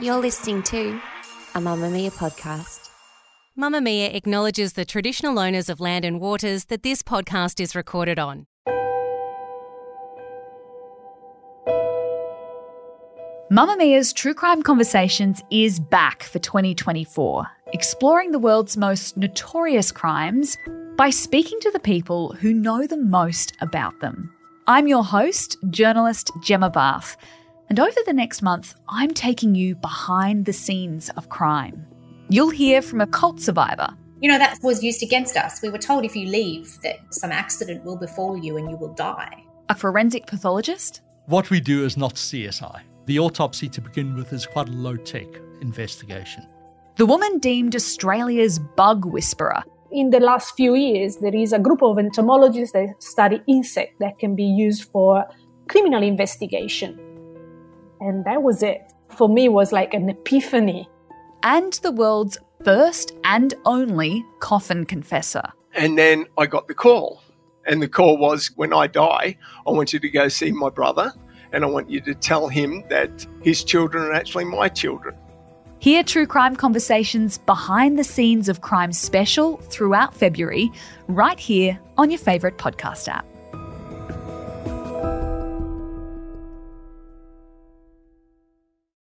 You're listening to a Mamamia podcast. Mamamia acknowledges the traditional owners of land and waters that this podcast is recorded on. Mamamia's True Crime Conversations is back for 2024, exploring the world's most notorious crimes by speaking to the people who know the most about them. I'm your host, journalist Gemma Bath, and over the next month, I'm taking you behind the scenes of crime. You'll hear from a cult survivor. You know, that was used against us. We were told if you leave, that some accident will befall you and you will die. A forensic pathologist. What we do is not CSI. The autopsy to begin with is quite a low tech investigation. The woman deemed Australia's bug whisperer. In the last few years, there is a group of entomologists that study insects that can be used for criminal investigation. And that was it. For me, it was like an epiphany. And the world's first and only coffin confessor. And then I got the call. And the call was when I die, I want you to go see my brother and I want you to tell him that his children are actually my children. Hear True Crime Conversations behind the scenes of crime special throughout February, right here on your favourite podcast app.